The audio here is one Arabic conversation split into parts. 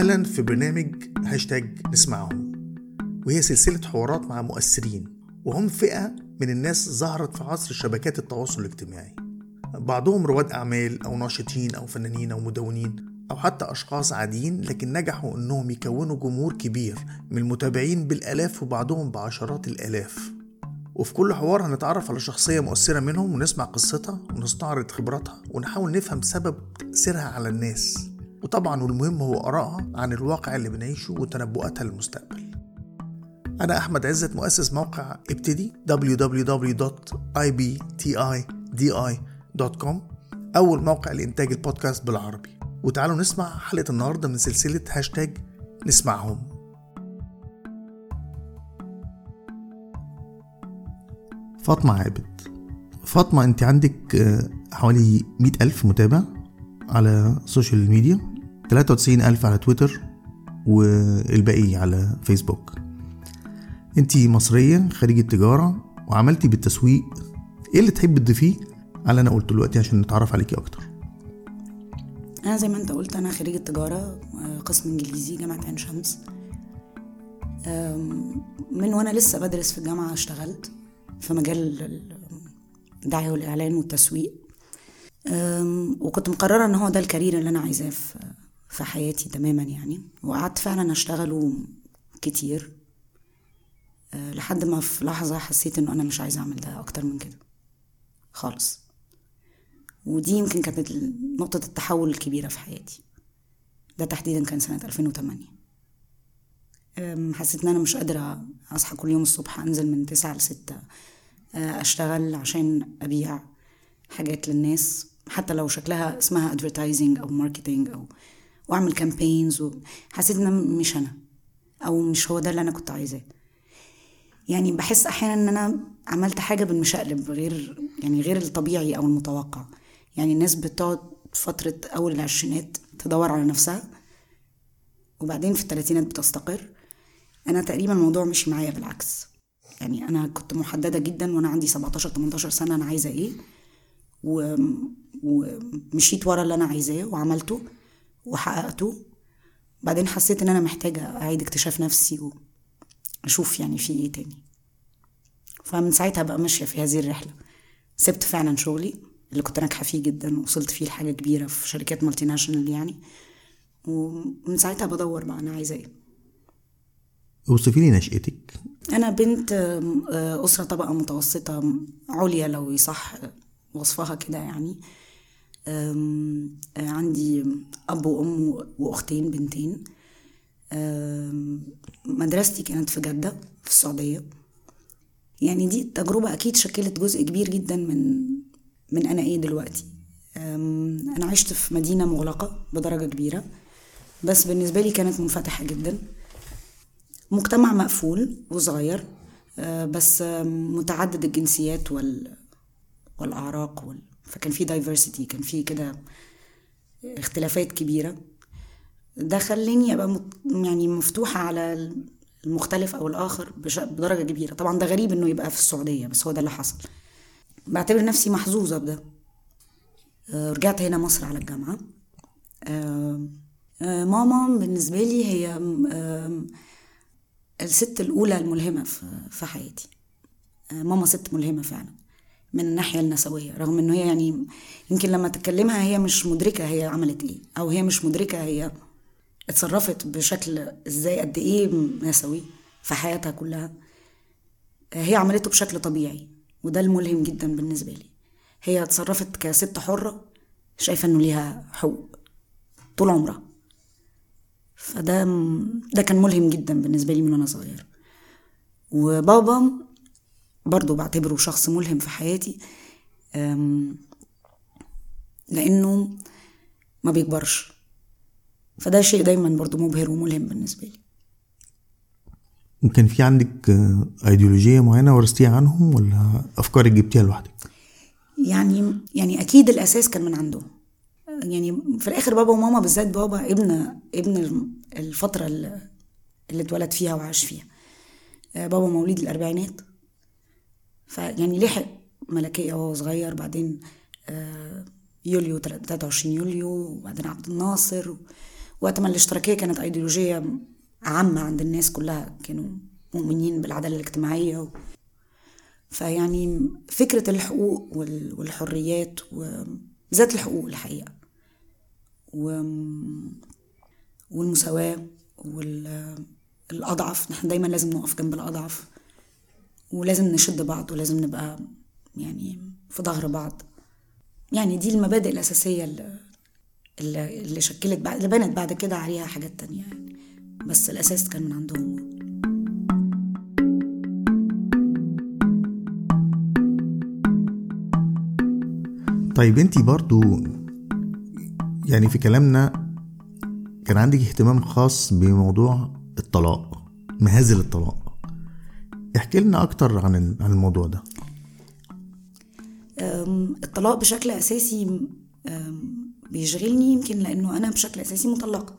أهلا في برنامج هاشتاج نسمعهم وهي سلسلة حوارات مع مؤثرين وهم فئة من الناس ظهرت في عصر شبكات التواصل الاجتماعي. بعضهم رواد أعمال أو ناشطين أو فنانين أو مدونين أو حتى أشخاص عاديين لكن نجحوا إنهم يكونوا جمهور كبير من المتابعين بالآلاف وبعضهم بعشرات الآلاف. وفي كل حوار هنتعرف على شخصية مؤثرة منهم ونسمع قصتها ونستعرض خبراتها ونحاول نفهم سبب تأثيرها على الناس. وطبعا والمهم هو آرائها عن الواقع اللي بنعيشه وتنبؤاتها للمستقبل أنا أحمد عزت مؤسس موقع ابتدي www.ibtidi.com أول موقع لإنتاج البودكاست بالعربي. وتعالوا نسمع حلقة النهاردة من سلسلة هاشتاج نسمعهم. فاطمة عابد. فاطمة أنت عندك حوالي مئة ألف متابع على ال social media 93 ألف على تويتر والباقي على فيسبوك. انت مصرية خريجة تجارة وعملتي بالتسويق إيه اللي تحبي تضيفيه على أنا قلته دلوقتي عشان نتعرف عليكي أكتر؟ أنا زي ما أنت قلت أنا خريجة تجارة قسم إنجليزي جامعة عين شمس. من وأنا لسه بدرس في الجامعة اشتغلت في مجال ال- الدعاية والإعلان والتسويق. وكنت مقررة إن هو ده الكارير اللي أنا عايزاه في في حياتي تماما يعني. وقعدت فعلا أشتغله كتير آه، لحد ما في لحظة حسيت إنه أنا مش عايزة أعمل ده أكتر من كده خالص. ودي يمكن كانت نقطة التحول الكبيرة في حياتي. ده تحديدا كان سنة 2008 أم، حسيت إن أنا مش قادرة أصحى كل يوم الصبح أنزل من تسعة لستة أه، أشتغل عشان أبيع حاجات للناس حتى لو شكلها اسمها advertising أو marketing أو واعمل campaigns حسيت إن مش أنا أو مش هو ده اللي أنا كنت عايزاه. يعني بحس أحيانا إن أنا عملت حاجة بالمشقلب غير يعني غير الطبيعي أو المتوقع. يعني الناس بتقعد فترة أول العشرينات تدور على نفسها وبعدين في الثلاثينات بتستقر. أنا تقريبا الموضوع مشي معايا بالعكس. يعني أنا كنت محددة جدا وأنا عندي 17 18 سنة أنا عايزة إيه. ومشيت ورا اللي أنا عايزاه وعملته. وحققته. بعدين حسيت إن أنا محتاجة أعيد اكتشاف نفسي وأشوف يعني في إيه تاني. فمن ساعتها بقى ماشية في هذه الرحلة. سبت فعلا شغلي اللي كنت ناجحة فيه جدا ووصلت فيه لحاجة كبيرة في شركات مالتي ناشونال يعني. ومن ساعتها بدور بقى أنا عايزة إيه. اوصفي لي نشأتك؟ أنا بنت آه، أسرة طبقة متوسطة عليا لو يصح وصفها كده يعني. عندي أب وأم وأختين بنتين. مدرستي كانت في جدة في السعودية. يعني دي تجربة أكيد شكلت جزء كبير جدا من من أنا إيه دلوقتي. أنا عشت في مدينة مغلقة بدرجة كبيرة بس بالنسبة لي كانت منفتحة جدا. مجتمع مقفول وصغير آه، بس متعدد الجنسيات وال والأعراق وال... فكان في دايفرسيتي كان في كده اختلافات كبيرة. ده خلاني أبقى. يعني مفتوحة على المختلف أو الآخر بش... بدرجة كبيرة. طبعا ده غريب إنه يبقى في السعودية بس هو ده اللي حصل. بعتبر نفسي محظوظة بده. آه، رجعت هنا مصر على الجامعة. آه، آه، ماما بالنسبة لي هي الست الأولى الملهمة في حياتي. ماما ست ملهمة فعلا. من الناحية النسوية رغم إنه هي يعني يمكن لما تكلمها هي مش مدركة هي عملت إيه أو هي مش مدركة هي اتصرفت بشكل إزاي قد إيه نسوي في حياتها كلها. هي عملته بشكل طبيعي وده الملهم جدا بالنسبة لي. هي اتصرفت كست حرة شايفة إنه ليها حقوق طول عمرها. فده ده كان ملهم جدا بالنسبة لي من وأنا صغيرة. وبابا برضو بعتبره شخص ملهم في حياتي لأنه ما بيكبرش. فده شيء دايما برضو مبهر وملهم بالنسبة لي. وكان في عندك ايديولوجية معينة ورثتيها عنهم ولا أفكارك جبتيها لوحدك؟ يعني يعني أكيد الأساس كان من عندهم يعني في الآخر بابا وماما بالذات بابا ابن ابن الفترة اللي اللي اتولد فيها وعاش فيها. آه، بابا مواليد الأربعينات. فيعني لحق ملكية وهو صغير بعدين آه، يوليو 23 يوليو وبعدين عبد الناصر. وقت ما الاشتراكية كانت أيديولوجية عامة عند الناس كلها كانوا مؤمنين بالعدالة الاجتماعية و... فيعني فكرة الحقوق وال- والحريات وذات الحقوق الحقيقة و... والمساواة والأضعف نحن دايما لازم نقف جنب الأضعف. ولازم نشد بعض ولازم نبقى يعني في ظهر بعض. يعني دي المبادئ الأساسية اللي, اللي شكلت بعد اللي بنت بعد كده عليها حاجات تانية يعني. بس الأساس كان من عندهم. طيب انت برضو يعني في كلامنا كان عندك اهتمام خاص بموضوع الطلاق مهازل الطلاق. احكي لنا أكتر عن ال- عن الموضوع ده. الطلاق بشكل أساسي بيشغلني يمكن لأنه أنا بشكل أساسي مطلقة.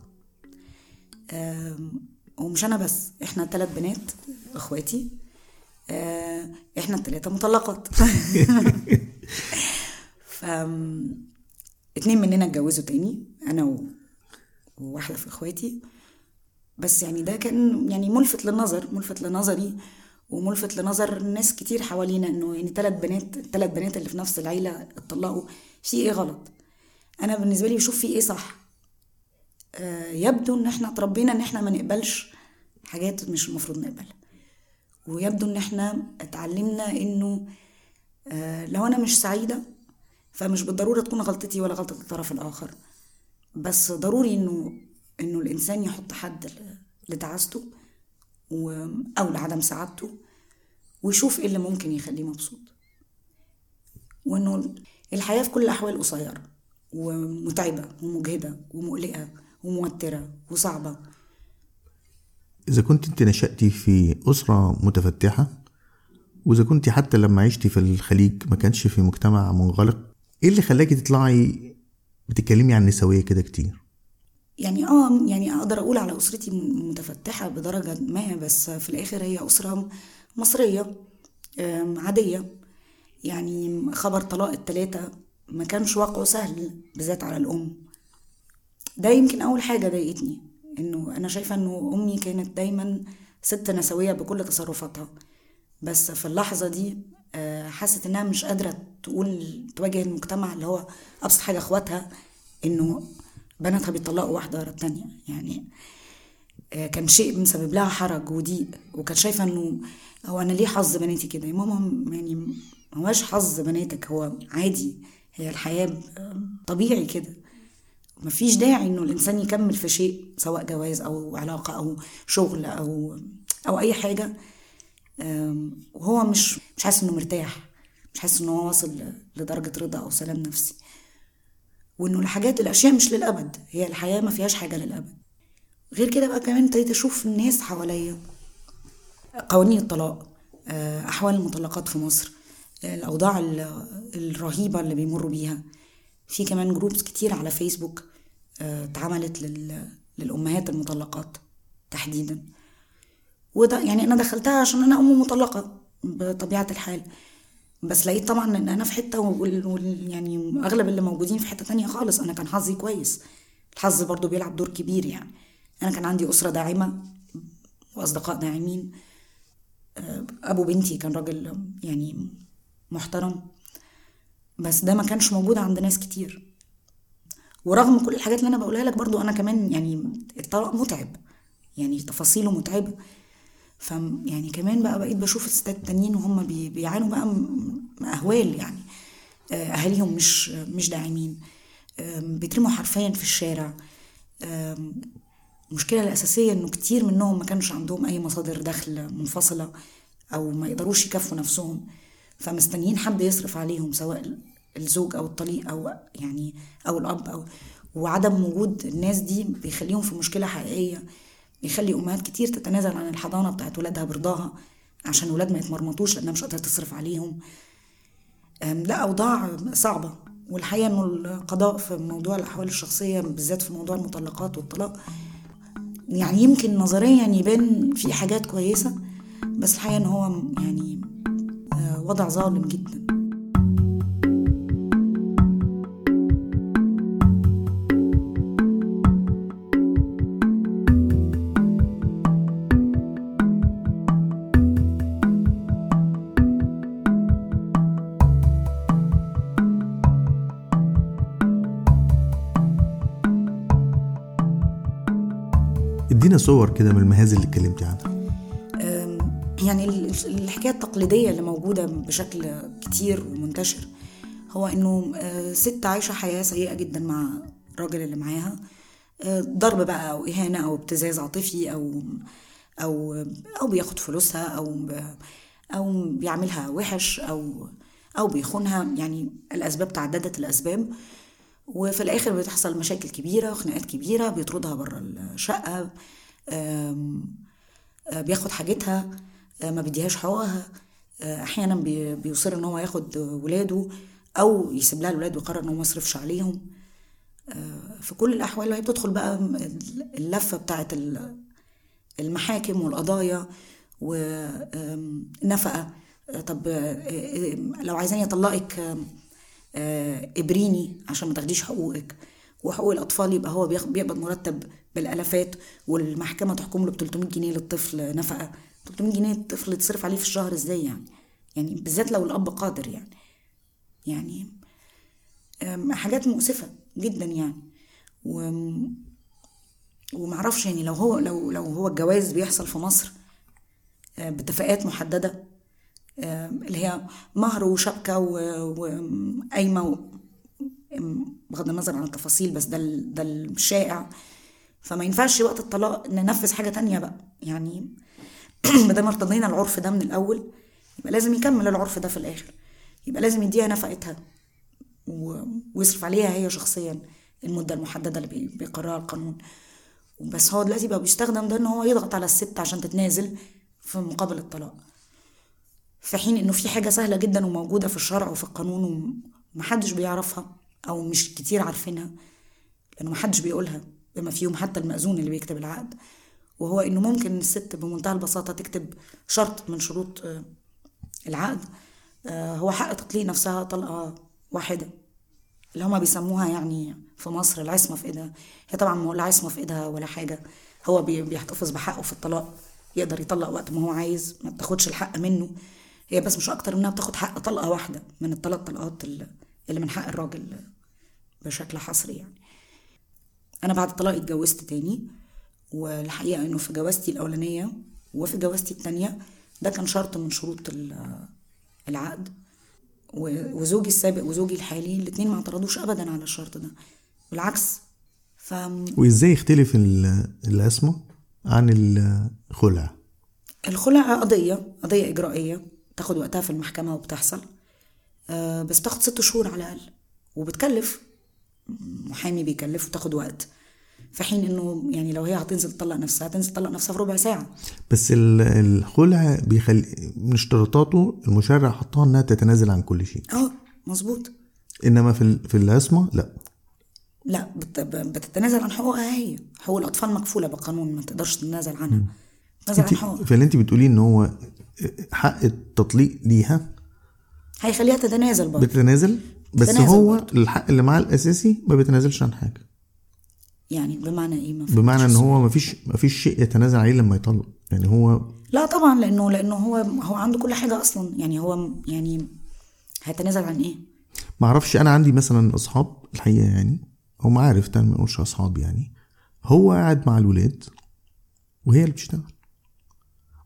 ومش أنا بس إحنا ثلاث بنات إخواتي. أه، إحنا الثلاثة مطلقات. ف اتنين مننا اتجوزوا تاني أنا و- وواحدة في إخواتي. بس يعني ده كان يعني ملفت للنظر ملفت لنظري. وملفت لنظر ناس كتير حوالينا إنه يعني ثلاث بنات الثلاث بنات اللي في نفس العيلة اتطلقوا. في إيه غلط؟ أنا بالنسبة لي بشوف في إيه صح. آه يبدو إن إحنا اتربينا إن إحنا ما نقبلش حاجات مش المفروض نقبلها. ويبدو إن إحنا اتعلمنا إنه آه لو أنا مش سعيدة فمش بالضرورة تكون غلطتي ولا غلطة الطرف الآخر. بس ضروري إنه إنه الإنسان يحط حد لتعاسته. و... أو لعدم سعادته ويشوف إيه اللي ممكن يخليه مبسوط. وإنه الحياة في كل الأحوال قصيره ومتعبة ومجهدة ومقلقة وموترة وصعبة. إذا كنت أنت نشأتي في أسرة متفتحة وإذا كنت حتى لما عشتي في الخليج ما كانش في مجتمع منغلق إيه اللي خلاكي تطلعي بتتكلمي عن النسوية كده كتير؟ يعني آه يعني أقدر أقول على أسرتي متفتحة بدرجة ما بس في الآخر هي أسرة مصرية عادية. يعني خبر طلاق التلاتة ما كانش واقعه سهل بالذات على الأم. ده يمكن أول حاجة ضايقتني إنه أنا شايفة إنه أمي كانت دايما ست نسوية بكل تصرفاتها. بس في اللحظة دي آه، حست إنها مش قادرة تقول تواجه المجتمع اللي هو أبسط حاجة أخواتها إنه بناتها بيطلقوا واحدة ورا التانية يعني آه، كان شيء مسبب لها حرج وضيق وكانت شايفة إنه هو أنا ليه حظ بناتي كده؟ يا ماما يعني ما هواش حظ بناتك هو عادي هي الحياة ب- طبيعي كده. مفيش داعي إنه الإنسان يكمل في شيء سواء جواز أو علاقة أو شغل أو أو أي حاجة. أم، وهو مش مش حاسس إنه مرتاح مش حاسس إنه هو واصل لدرجة رضا أو سلام نفسي. وإنه الحاجات الأشياء مش للأبد هي الحياة ما فيهاش حاجة للأبد. غير كده بقى كمان ابتديت أشوف الناس حواليا. قوانين الطلاق آه، أحوال المطلقات في مصر الأوضاع ال- الرهيبة اللي بيمروا بيها. في كمان جروبس كتير على فيسبوك آه، اتعملت لل- للأمهات المطلقات تحديدا. وده يعني أنا دخلتها عشان أنا أم مطلقة بطبيعة الحال. بس لقيت طبعا إن أنا في حتة وال وال- يعني أغلب اللي موجودين في حتة تانية خالص. أنا كان حظي كويس. الحظ برضو بيلعب دور كبير يعني. أنا كان عندي أسرة داعمة وأصدقاء داعمين. آه، أبو بنتي كان راجل يعني محترم. بس ده ما كانش موجود عند ناس كتير. ورغم كل الحاجات اللي أنا بقولها لك برضو أنا كمان يعني الطلاق متعب. يعني تفاصيله متعبة. ف يعني كمان بقى بقيت بشوف الستات التانيين وهم بي- بيعانوا بقى أهوال يعني. آه، أهاليهم مش مش داعمين. بيترموا حرفيا في الشارع. آم، المشكلة الأساسية إنه كتير منهم ما كانش عندهم أي مصادر دخل منفصلة أو ما يقدروش يكفوا نفسهم. فمستنيين حد يصرف عليهم سواء الزوج أو الطليق أو يعني أو الأب أو وعدم وجود الناس دي بيخليهم في مشكلة حقيقية. بيخلي أمهات كتير تتنازل عن الحضانة بتاعت ولادها برضاها عشان ولاد ما يتمرمطوش لأنها مش قادرة تصرف عليهم. لا أوضاع صعبة. والحقيقة إنه القضاء في موضوع الأحوال الشخصية بالذات في موضوع المطلقات والطلاق يعني يمكن نظريا يبان في حاجات كويسة بس الحقيقة إن هو يعني آه، وضع ظالم جدا. صور كده من المهازل اللي اتكلمتي عنها. يعني الحكاية التقليدية اللي موجودة بشكل كتير ومنتشر هو إنه ست عايشة حياة سيئة جدا مع الراجل اللي معاها. ضرب بقى أو إهانة أو ابتزاز عاطفي أو أو أو بياخد فلوسها أو أو بيعملها وحش أو أو بيخونها. يعني الأسباب تعددت الأسباب. وفي الآخر بتحصل مشاكل كبيرة وخناقات كبيرة بيطردها بره الشقة. بياخد حاجتها ما بيديهاش حقوقها أحيانا بيصر إن هو ياخد ولاده أو يسيب لها الولاد ويقرر إن هو ما يصرفش عليهم في كل الأحوال هي بتدخل بقى اللفة بتاعت المحاكم والقضايا ونفقه طب لو عايزاني أطلقك إبريني عشان ما تاخديش حقوقك. وحقوق الأطفال يبقى هو بيقبض مرتب بالألافات والمحكمة تحكم له ب 300 جنيه للطفل نفقة. 300 جنيه الطفل يتصرف عليه في الشهر إزاي يعني؟ يعني بالذات لو الأب قادر يعني. يعني حاجات مؤسفة جدا يعني. و ومعرفش يعني لو هو لو لو هو الجواز بيحصل في مصر باتفاقات محددة اللي هي مهر وشبكة وقايمه بغض النظر عن التفاصيل بس ده ده الشائع. فما ينفعش وقت الطلاق ننفذ حاجة تانية بقى. يعني ما دام ارتضينا العرف ده من الأول يبقى لازم يكمل العرف ده في الآخر. يبقى لازم يديها نفقتها ويصرف عليها هي شخصيا المدة المحددة اللي بيقررها القانون. بس هو دلوقتي بقى بيستخدم ده إن هو يضغط على الست عشان تتنازل في مقابل الطلاق. في حين إنه في حاجة سهلة جدا وموجودة في الشرع وفي القانون ومحدش بيعرفها. أو مش كتير عارفينها لأنه محدش بيقولها بما فيهم حتى المأذون اللي بيكتب العقد وهو إنه ممكن الست بمنتهى البساطة تكتب شرط من شروط العقد هو حق تطليق نفسها طلقة واحدة اللي هما بيسموها يعني في مصر العصمة في إيدها. هي طبعا لا عصمة في إيدها ولا حاجة هو بيحتفظ بحقه في الطلاق يقدر يطلق وقت ما هو عايز ما بتاخدش الحق منه هي بس مش أكتر منها بتاخد حق طلقة واحدة من الثلاث طلقات اللي من حق الراجل بشكل حصري يعني. أنا بعد طلاقي اتجوزت تاني والحقيقة إنه في جوازتي الأولانية وفي جوازتي التانية ده كان شرط من شروط العقد. وزوجي السابق وزوجي الحالي الاثنين ما اعترضوش ابدا على الشرط ده. بالعكس ف وإزاي يختلف العصمه عن الخلع؟ الخلع قضية قضية إجرائية تاخد وقتها في المحكمة وبتحصل. بس بتاخد ست شهور على الأقل. وبتكلف. محامي بيكلف وتاخد وقت. في حين إنه يعني لو هي هتنزل تطلق نفسها هتنزل تطلق نفسها في ربع ساعة. بس الخلع بيخلي من اشتراطاته المشرع حطها إنها تتنازل عن كل شيء. آه مظبوط. إنما في في العصمة لا. لا بت... بتتنازل عن حقوقها هي. حقوق الأطفال مكفوله بالقانون ما تقدرش تتنازل عنها. تتنازل عن حقوقها. فاللي أنت بتقوليه إن هو حق التطليق ليها هيخليها تتنازل برضه. بتتنازل؟ بس هو برضه. الحق اللي معاه الأساسي ما بيتنازلش عن حاجة. يعني بمعنى إيه؟ ما بمعنى إن هو ما فيش ما فيش شيء يتنازل عليه لما يطلق. يعني هو لا طبعا لأنه لأنه هو هو عنده كل حاجة أصلا. يعني هو يعني هيتنازل عن إيه؟ ما أعرفش. أنا عندي مثلا أصحاب الحقيقة يعني هم عارف تاني ما نقولش أصحاب يعني. هو قاعد مع الولاد وهي اللي بتشتغل.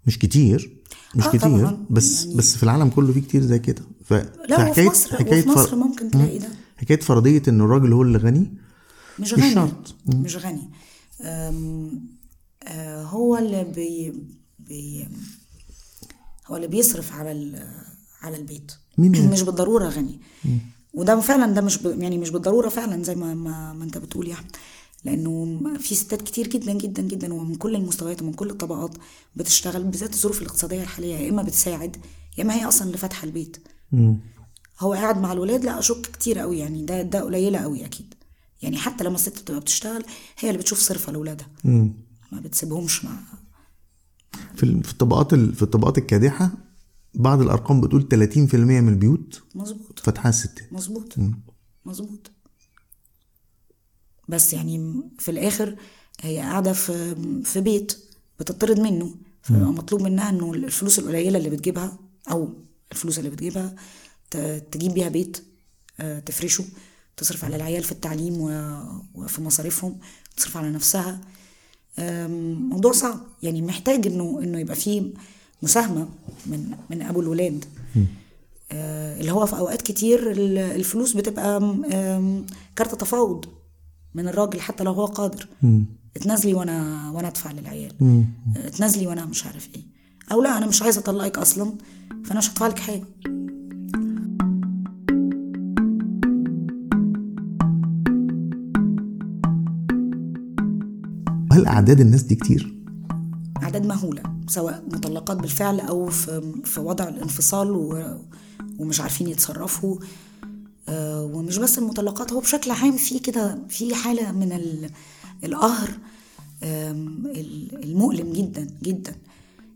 مش كتير مش آه كتير طبعاً، بس يعني- بس في العالم كله في كتير زي كده. ف... لا وفي مصر وفي مصر ممكن تلاقي ده. حكاية فرضية إن الراجل هو اللي غني؟ مش مش غني شرط. مش غني. أم، آه، هو اللي بي بي هو اللي بيصرف على ال- على البيت. مين مش بالضرورة غني. وده فعلا ده مش ب... يعني مش بالضرورة فعلا زي ما ما, ما أنت بتقول يا احمد لأنه في ستات كتير جدا جدا جدا ومن كل المستويات ومن كل الطبقات بتشتغل بالذات الظروف الاقتصادية الحالية يا إما بتساعد يا إما هي أصلا اللي فاتحة البيت. مم. هو قاعد مع الولاد لا اشك كتير قوي يعني ده ده قليلة قوي أكيد. يعني حتى لما الست بتبقى بتشتغل هي اللي بتشوف صرفة لاولادها. ما بتسيبهمش مع في ال- في الطبقات ال- في الطبقات الكادحة بعض الأرقام بتقول 30% من البيوت مظبوط. فاتحة الستات مظبوط. مظبوط. بس يعني في الآخر هي قاعدة في في بيت بتطرد منه فبقى مطلوب منها إنه الفلوس القليلة اللي بتجيبها أو الفلوس اللي بتجيبها تجيب بيها بيت آه، تفرشه تصرف على العيال في التعليم وفي مصاريفهم تصرف على نفسها. موضوع صعب. يعني محتاج إنه إنه يبقى فيه مساهمة من من أبو الولاد. آه، اللي هو في أوقات كتير ال- الفلوس بتبقى كارت تفاوض من الراجل حتى لو هو قادر. اتنازلي وأنا وأنا أدفع للعيال. اتنازلي وأنا مش عارف إيه. أو لا أنا مش عايزة اطلقك أصلا فأنا مش هدفع لك حاجة. هل أعداد الناس دي كتير؟ أعداد مهولة سواء مطلقات بالفعل أو في, في وضع الانفصال و ومش عارفين يتصرفوا. آه، ومش بس المطلقات هو بشكل عام في كده في حالة من ال- القهر المؤلم جدا جدا.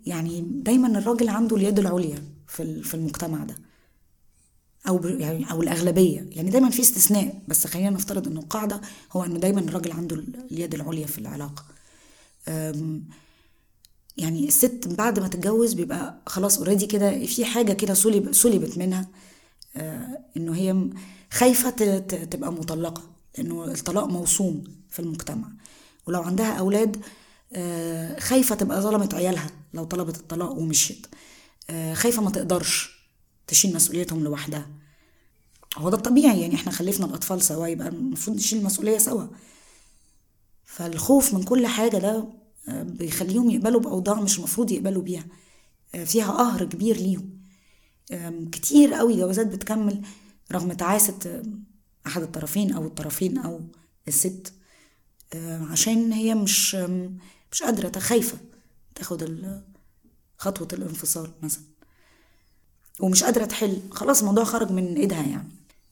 يعني دايما الراجل عنده اليد العليا في في المجتمع ده. أو يعني أو الأغلبية. يعني دايما في استثناء. بس خلينا نفترض إنه القاعدة هو إنه دايما الراجل عنده ال- اليد العليا في العلاقة. يعني الست بعد ما تتجوز بيبقى خلاص اوريدي كده في حاجة كده سلب سلبت منها. آه، إنه هي خايفة تبقى مطلقة. لأنه الطلاق موسوم في المجتمع. ولو عندها أولاد خايفة تبقى ظلمت عيالها لو طلبت الطلاق ومشيت. آه، خايفة ما تقدرش تشيل مسؤوليتهم لوحدها. هو ده الطبيعي يعني إحنا خلفنا الأطفال سوا يبقى المفروض نشيل المسؤوليه سوا. فالخوف من كل حاجة ده آه، بيخليهم يقبلوا بأوضاع مش المفروض يقبلوا بيها. آه، فيها قهر كبير ليهم. كتير قوي جوازات بتكمل رغم تعاسة آه، أحد الطرفين أو الطرفين أو الست. آه، عشان هي مش مش قادرة خايفة تاخد خطوة الانفصال مثلا. ومش قادرة تحل. خلاص الموضوع خرج من إيدها يعني.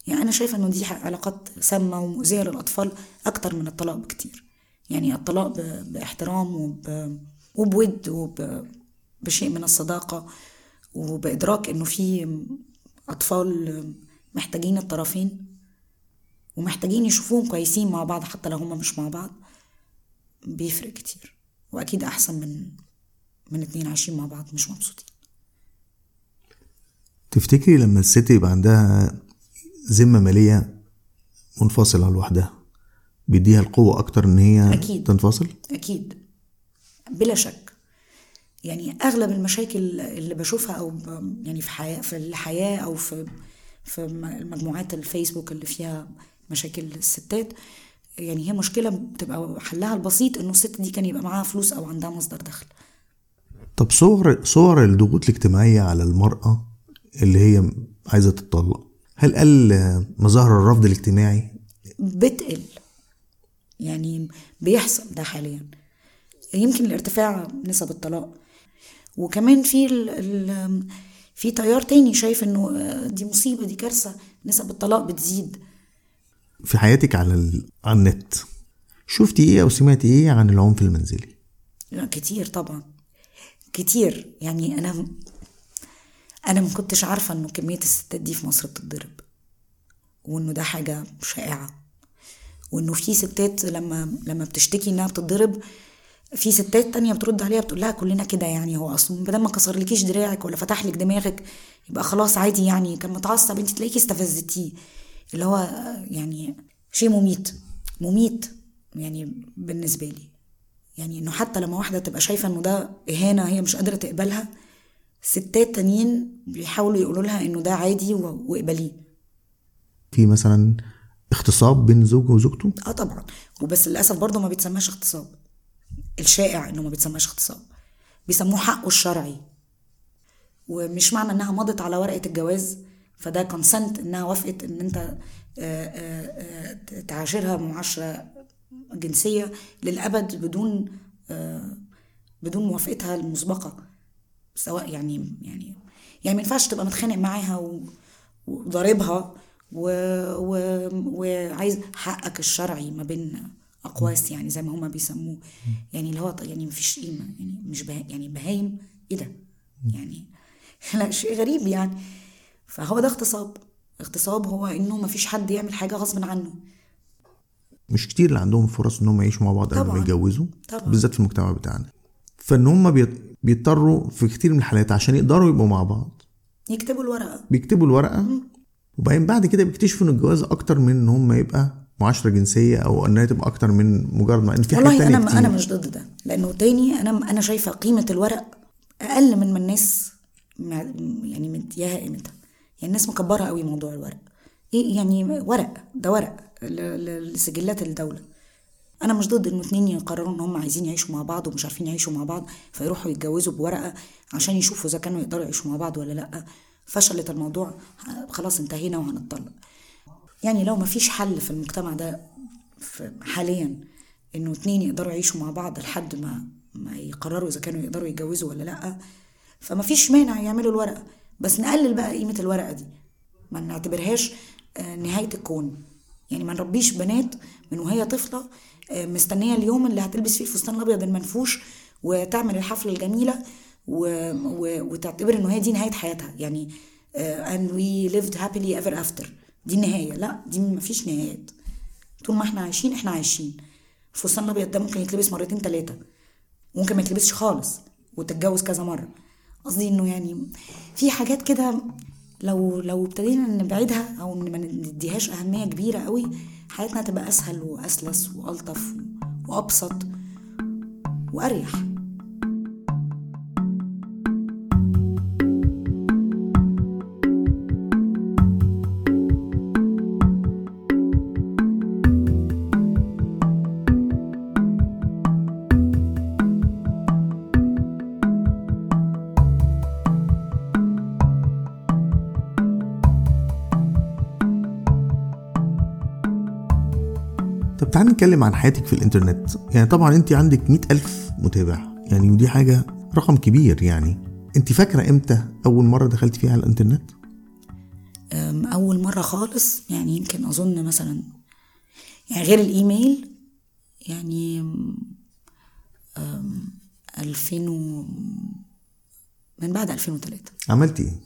يعني أنا شايفة إنه دي علاقات سامة ومؤذية للأطفال أكتر من الطلاق بكتير. يعني الطلاق باحترام وب... وبود وبشيء من الصداقة وبإدراك إنه في أطفال محتاجين الطرفين ومحتاجين يشوفوهم كويسين مع بعض حتى لو هما مش مع بعض بيفرق كتير. وأكيد أحسن من من اتنين عايشين مع بعض مش مبسوطين تفتكري لما الست يبقى عندها ذمة مالية منفصلة لوحدها بيديها القوة أكتر إن هي أكيد. تنفصل؟ أكيد بلا شك يعني أغلب المشاكل اللي بشوفها أو يعني في حياة في الحياة أو في في مجموعات الفيسبوك اللي فيها مشاكل الستات يعني هي مشكلة بتبقى حلها البسيط إنه الست دي كان يبقى معاها فلوس أو عندها مصدر دخل. طب صور صور الضغوط الاجتماعية على المرأة اللي هي عايزة تتطلق هل قل مظاهر الرفض الاجتماعي؟ بتقل. يعني بيحصل ده حاليا. يمكن لارتفاع نسب الطلاق. وكمان في ال ال في تيار تاني شايف إنه آه، دي مصيبة دي كارثة نسب الطلاق بتزيد. في حياتك على ال... على النت شفتي إيه أو سمعتي إيه عن العنف المنزلي؟ لا كتير طبعا. كتير. يعني أنا أنا ما كنتش عارفة إنه كمية الستات دي في مصر بتتضرب وإنه ده حاجة شائعة. وإنه في ستات لما لما بتشتكي إنها بتتضرب في ستات تانية بترد عليها بتقول لها كلنا كده يعني هو أصلا بدل ما كسرلكيش دراعك ولا فتح لك دماغك يبقى خلاص عادي يعني. كان متعصب انت تلاقيكي استفزتيه. اللي هو يعني شيء مميت مميت يعني بالنسبة لي. يعني إنه حتى لما واحدة تبقى شايفة إنه ده إهانة هي مش قادرة تقبلها ستات تانيين بيحاولوا يقولوا لها إنه ده عادي واقبليه. في مثلا اغتصاب بين زوج وزوجته؟ آه طبعا. وبس للأسف برضه ما بيتسماش اغتصاب. الشائع إنه ما بيتسماش اغتصاب. بيسموه حقه الشرعي. ومش معنى إنها مضت على ورقة الجواز فده كونسنت إنها وافقت إن أنت آه، آه، آه، تعاشرها معاشرة جنسية للأبد بدون بدون موافقتها المسبقة سواء يعني يعني يعني ما ينفعش تبقى متخانق معاها وضاربها. وعايز حقك الشرعي ما بين أقواس يعني زي ما هما بيسموه يعني اللي هو يعني مفيش قيمة يعني مش به... يعني بهايم إيه ده يعني لا شيء غريب يعني فهو ده اغتصاب. اغتصاب هو إنه مفيش حد يعمل حاجة غصب عنه. مش كتير اللي عندهم فرص إن هم يعيشوا مع بعض قبل ما. يتجوزوا. بالذات في المجتمع بتاعنا. فإن هم بيض- بيضطروا في كتير من الحالات عشان يقدروا يبقوا مع بعض. يكتبوا الورقة. بيكتبوا الورقة وبعدين بعد كده بيكتشفوا إن الجواز أكتر من إن هم يبقى معاشرة جنسية أو انها تبقى أكتر من مجرد ما إن في حاجات تانية أنا كتير أنا مش ضد ده. لأنه تاني أنا أنا شايفة قيمة الورق أقل من ما الناس يعني مدياها قيمتها يعني الناس مكبرة قوي موضوع الورق. إيه يعني ورق؟ ده ورق لسجلات الدولة. أنا مش ضد إنه اتنين يقرروا إن هم عايزين يعيشوا مع بعض ومش عارفين يعيشوا مع بعض فيروحوا يتجوزوا بورقة عشان يشوفوا إذا كانوا يقدروا يعيشوا مع بعض ولا لأ. فشلت الموضوع. خلاص انتهينا وهنتطلق. يعني لو ما فيش حل في المجتمع ده حاليا إنه اتنين يقدروا يعيشوا مع بعض لحد ما ما يقرروا إذا كانوا يقدروا يتجوزوا ولا لأ فما فيش مانع يعملوا الورقة. بس نقلل بقى قيمة الورقة دي. ما نعتبرهاش آه، نهاية الكون. يعني ما نربيش بنات من وهي طفلة آه، مستنية اليوم اللي هتلبس فيه الفستان الأبيض المنفوش وتعمل الحفلة الجميلة و... و... وتعتبر انه هي دي نهاية حياتها. يعني آه، and we lived happily ever after. دي النهاية. لا دي ما فيش نهايات. طول ما إحنا عايشين إحنا عايشين. الفستان الأبيض ده ممكن يتلبس مرتين ثلاثة ممكن ما يتلبسش خالص وتتجوز كذا مرة. قصدي إنه يعني في حاجات كده لو لو ابتدينا نبعدها أو ما نديهاش أهمية كبيرة قوي حياتنا تبقى أسهل وأسلس وألطف وأبسط وأريح. طب تعالى نتكلم عن حياتك في الإنترنت. يعني طبعا أنت عندك مئة ألف متابع. يعني ودي حاجة رقم كبير يعني. أنت فاكرة إمتى أول مرة دخلت فيها على الإنترنت؟ أول مرة خالص. يعني يمكن أظن مثلا يعني غير الإيميل. يعني ألفين و من بعد ألفين وتلاتة. عملتي إيه؟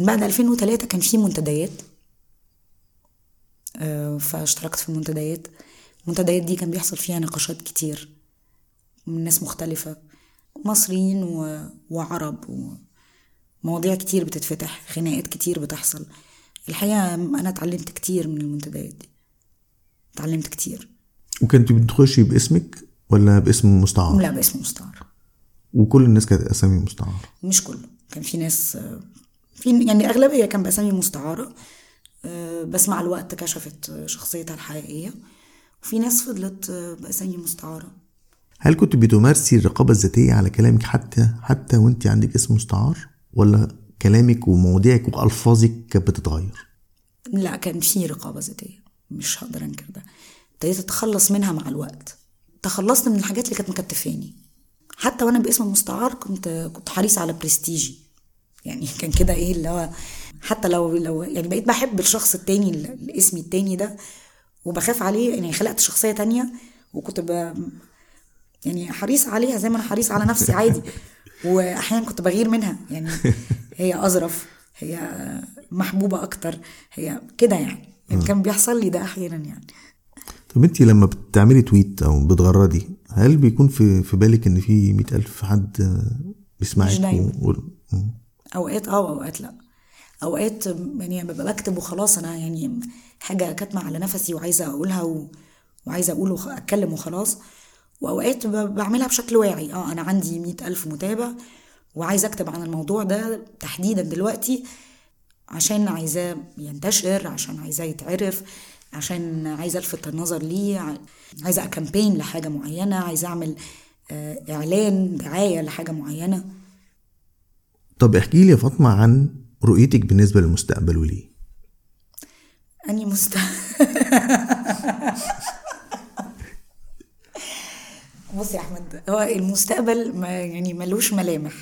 من بعد 2003 كان في منتديات. فاشتركت في المنتديات المنتديات دي كان بيحصل فيها نقاشات كتير من ناس مختلفة مصريين و... وعرب ومواضيع كتير بتتفتح خناقات كتير بتحصل. الحقيقة أنا اتعلمت كتير من المنتديات دي. اتعلمت كتير. وكنت بتخشي باسمك ولا باسم مستعار؟ لا باسم مستعار. وكل الناس كانت أسامي مستعار. مش كله. كان في ناس آه، في يعني الأغلبية كان بأسامي مستعارة. آه، بس مع الوقت كشفت شخصيتها الحقيقية. وفي ناس فضلت بأسامي مستعارة. هل كنت بتمارسي الرقابة الذاتية على كلامك حتى حتى وانت عندك اسم مستعار؟ ولا كلامك ومواضيعك وألفاظك كانت بتتغير؟ لا كان في رقابة ذاتية. مش هقدر أنكر ده. ابتديت أتخلص منها مع الوقت. تخلصت من الحاجات اللي كانت مكتفاني. حتى وأنا باسم المستعار كنت كنت حريصة على برستيجي. يعني كان كده إيه اللي هو حتى لو لو يعني بقيت بحب الشخص التاني اللي اسمي التاني ده وبخاف عليه يعني خلقت شخصية تانية وكنت ب يعني حريص عليها زي ما أنا حريص على نفسي عادي. وأحيانا كنت بغير منها يعني هي أظرف هي محبوبة أكتر هي كده يعني, يعني كان بيحصل لي ده أحيانا يعني. طب انت لما بتعملي تويت أو بتغردي هل بيكون في في بالك إن في مئة ألف حد بيسمعك مش دايما. و... أوقات آه واوقات لأ. أوقات يعني ببقى بكتب وخلاص أنا يعني حاجة كاتمة على نفسي وعايزة أقولها و... وعايزة أقول وخ... أتكلم وخلاص وأوقات. بعملها بشكل واعي آه أنا عندي مئة ألف متابع وعايزة أكتب عن الموضوع ده تحديدا دلوقتي عشان عايزاه ينتشر عشان عايزاه يتعرف عشان عايزة ألفت النظر ليه عايزة أكامبين لحاجة معينة عايزة أعمل آه، إعلان دعاية لحاجة معينة طب احكي لي يا فاطمة عن رؤيتك بالنسبة للمستقبل وليه؟ أني مست بص يا أحمد هو المستقبل ما يعني ملوش ملامح.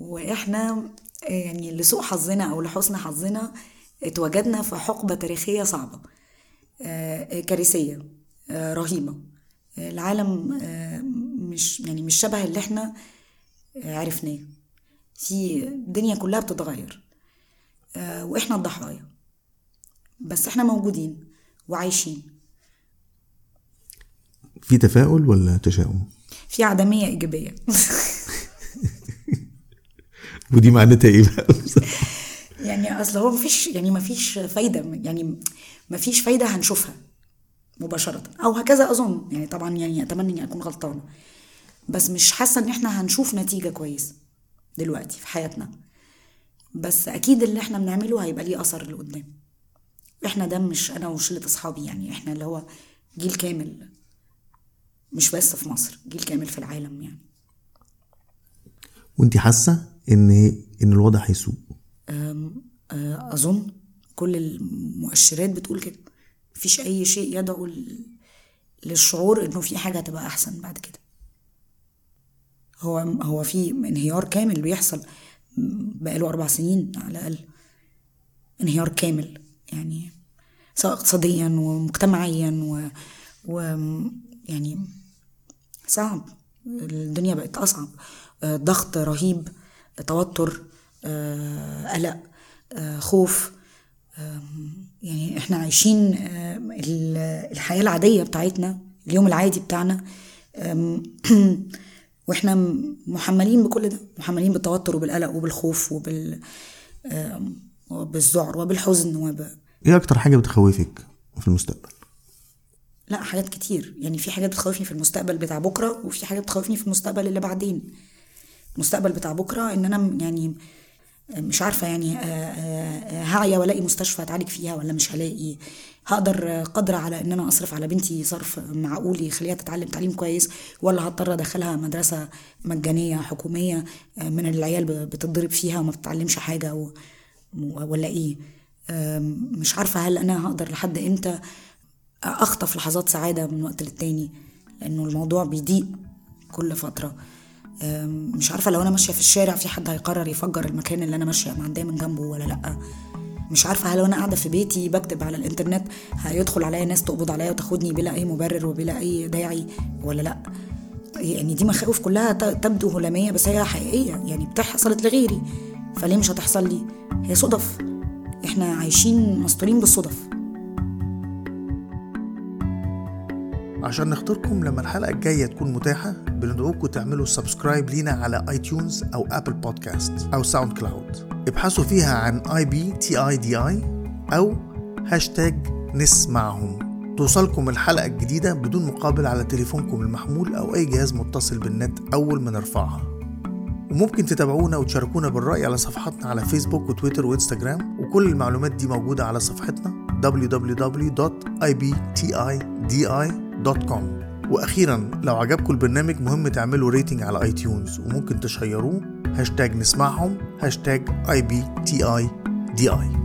وإحنا يعني لسوء حظنا أو لحسن حظنا اتوجدنا في حقبة تاريخية صعبة آه، كارثية آه، رهيبة. آه، العالم آه، مش يعني مش شبه اللي إحنا آه، عرفناه. في الدنيا كلها بتتغير. آه، وإحنا الضحايا. بس إحنا موجودين وعايشين. في تفاؤل ولا تشاؤم؟ في عدمية إيجابية. ودي معناتها إيه بقى يعني أصل هو مفيش يعني مفيش فايدة يعني مفيش فايدة هنشوفها مباشرة. أو هكذا أظن. يعني طبعا يعني أتمنى إني أكون غلطانة. بس مش حاسة إن إحنا هنشوف نتيجة كويس دلوقتي في حياتنا. بس أكيد اللي إحنا بنعمله هيبقى ليه أثر لقدام. إحنا ده مش أنا وشلة أصحابي يعني إحنا اللي هو جيل كامل مش بس في مصر جيل كامل في العالم يعني. وانت حاسة إن إن الوضع هيسوء؟ أظن كل المؤشرات بتقول كده. مفيش أي شيء يدعو للشعور إنه في حاجة هتبقى أحسن بعد كده. هو هو في انهيار كامل بيحصل بقاله أربع سنين على الأقل. انهيار كامل يعني سواء اقتصاديا ومجتمعيا و, و يعني صعب. الدنيا بقت أصعب. آه، ضغط رهيب توتر آه، قلق آه، خوف. آم، يعني إحنا عايشين آه، ال- الحياة العادية بتاعتنا اليوم العادي بتاعنا وإحنا محملين بكل ده محملين بالتوتر وبالقلق وبالخوف وبال وبالذعر وبالحزن وب... إيه أكتر حاجة بتخوفك في المستقبل؟ لا حاجات كتير. يعني في حاجات بتخوفني في المستقبل بتاع بكرة وفي حاجات بتخوفني في المستقبل اللي بعدين. المستقبل بتاع بكرة إن أنا يعني مش عارفة يعني هعيا وألاقي مستشفى أتعالج فيها ولا مش هلاقي. هقدر قادرة على إن أنا أصرف على بنتي صرف معقول يخليها تتعلم تعليم كويس ولا هضطر أدخلها مدرسة مجانية حكومية آه، من العيال ب- بتتضرب فيها وما بتتعلمش حاجة و- ولا إيه. مش عارفة هل أنا هقدر لحد إمتى أخطف لحظات سعادة من وقت للتاني لأنه الموضوع بيضيق كل فترة. أم، مش عارفة لو أنا ماشية في الشارع في حد هيقرر يفجر المكان اللي أنا ماشية معديه من جنبه ولا لأ. مش عارفة هل وأنا قاعدة في بيتي بكتب على الإنترنت هيدخل عليا ناس تقبض عليا وتاخدني بلا أي مبرر وبلا أي داعي ولا لأ؟ يعني دي مخاوف كلها تبدو هلامية بس هي حقيقية يعني بتحصلت لغيري فليه مش هتحصل لي؟ هي صدف. إحنا عايشين مستورين بالصدف. عشان نختاركم لما الحلقة الجاية تكون متاحة بندعوكم تعملوا subscribe لينا على iTunes أو Apple Podcast أو SoundCloud ابحثوا فيها عن I B T I D I أو هاشتاج نسمعهم. توصلكم الحلقة الجديدة بدون مقابل على تليفونكم المحمول أو أي جهاز متصل بالنت أول ما نرفعها. وممكن تتابعونا وتشاركونا بالرأي على صفحاتنا على فيسبوك وتويتر وإنستجرام وكل المعلومات دي موجودة على صفحتنا www.ibtidi.com وأخيرا لو عجبكم البرنامج مهم تعملوا rating على iTunes وممكن تشيروه. هاشتاج نسمعهم هاشتاج I B T I D I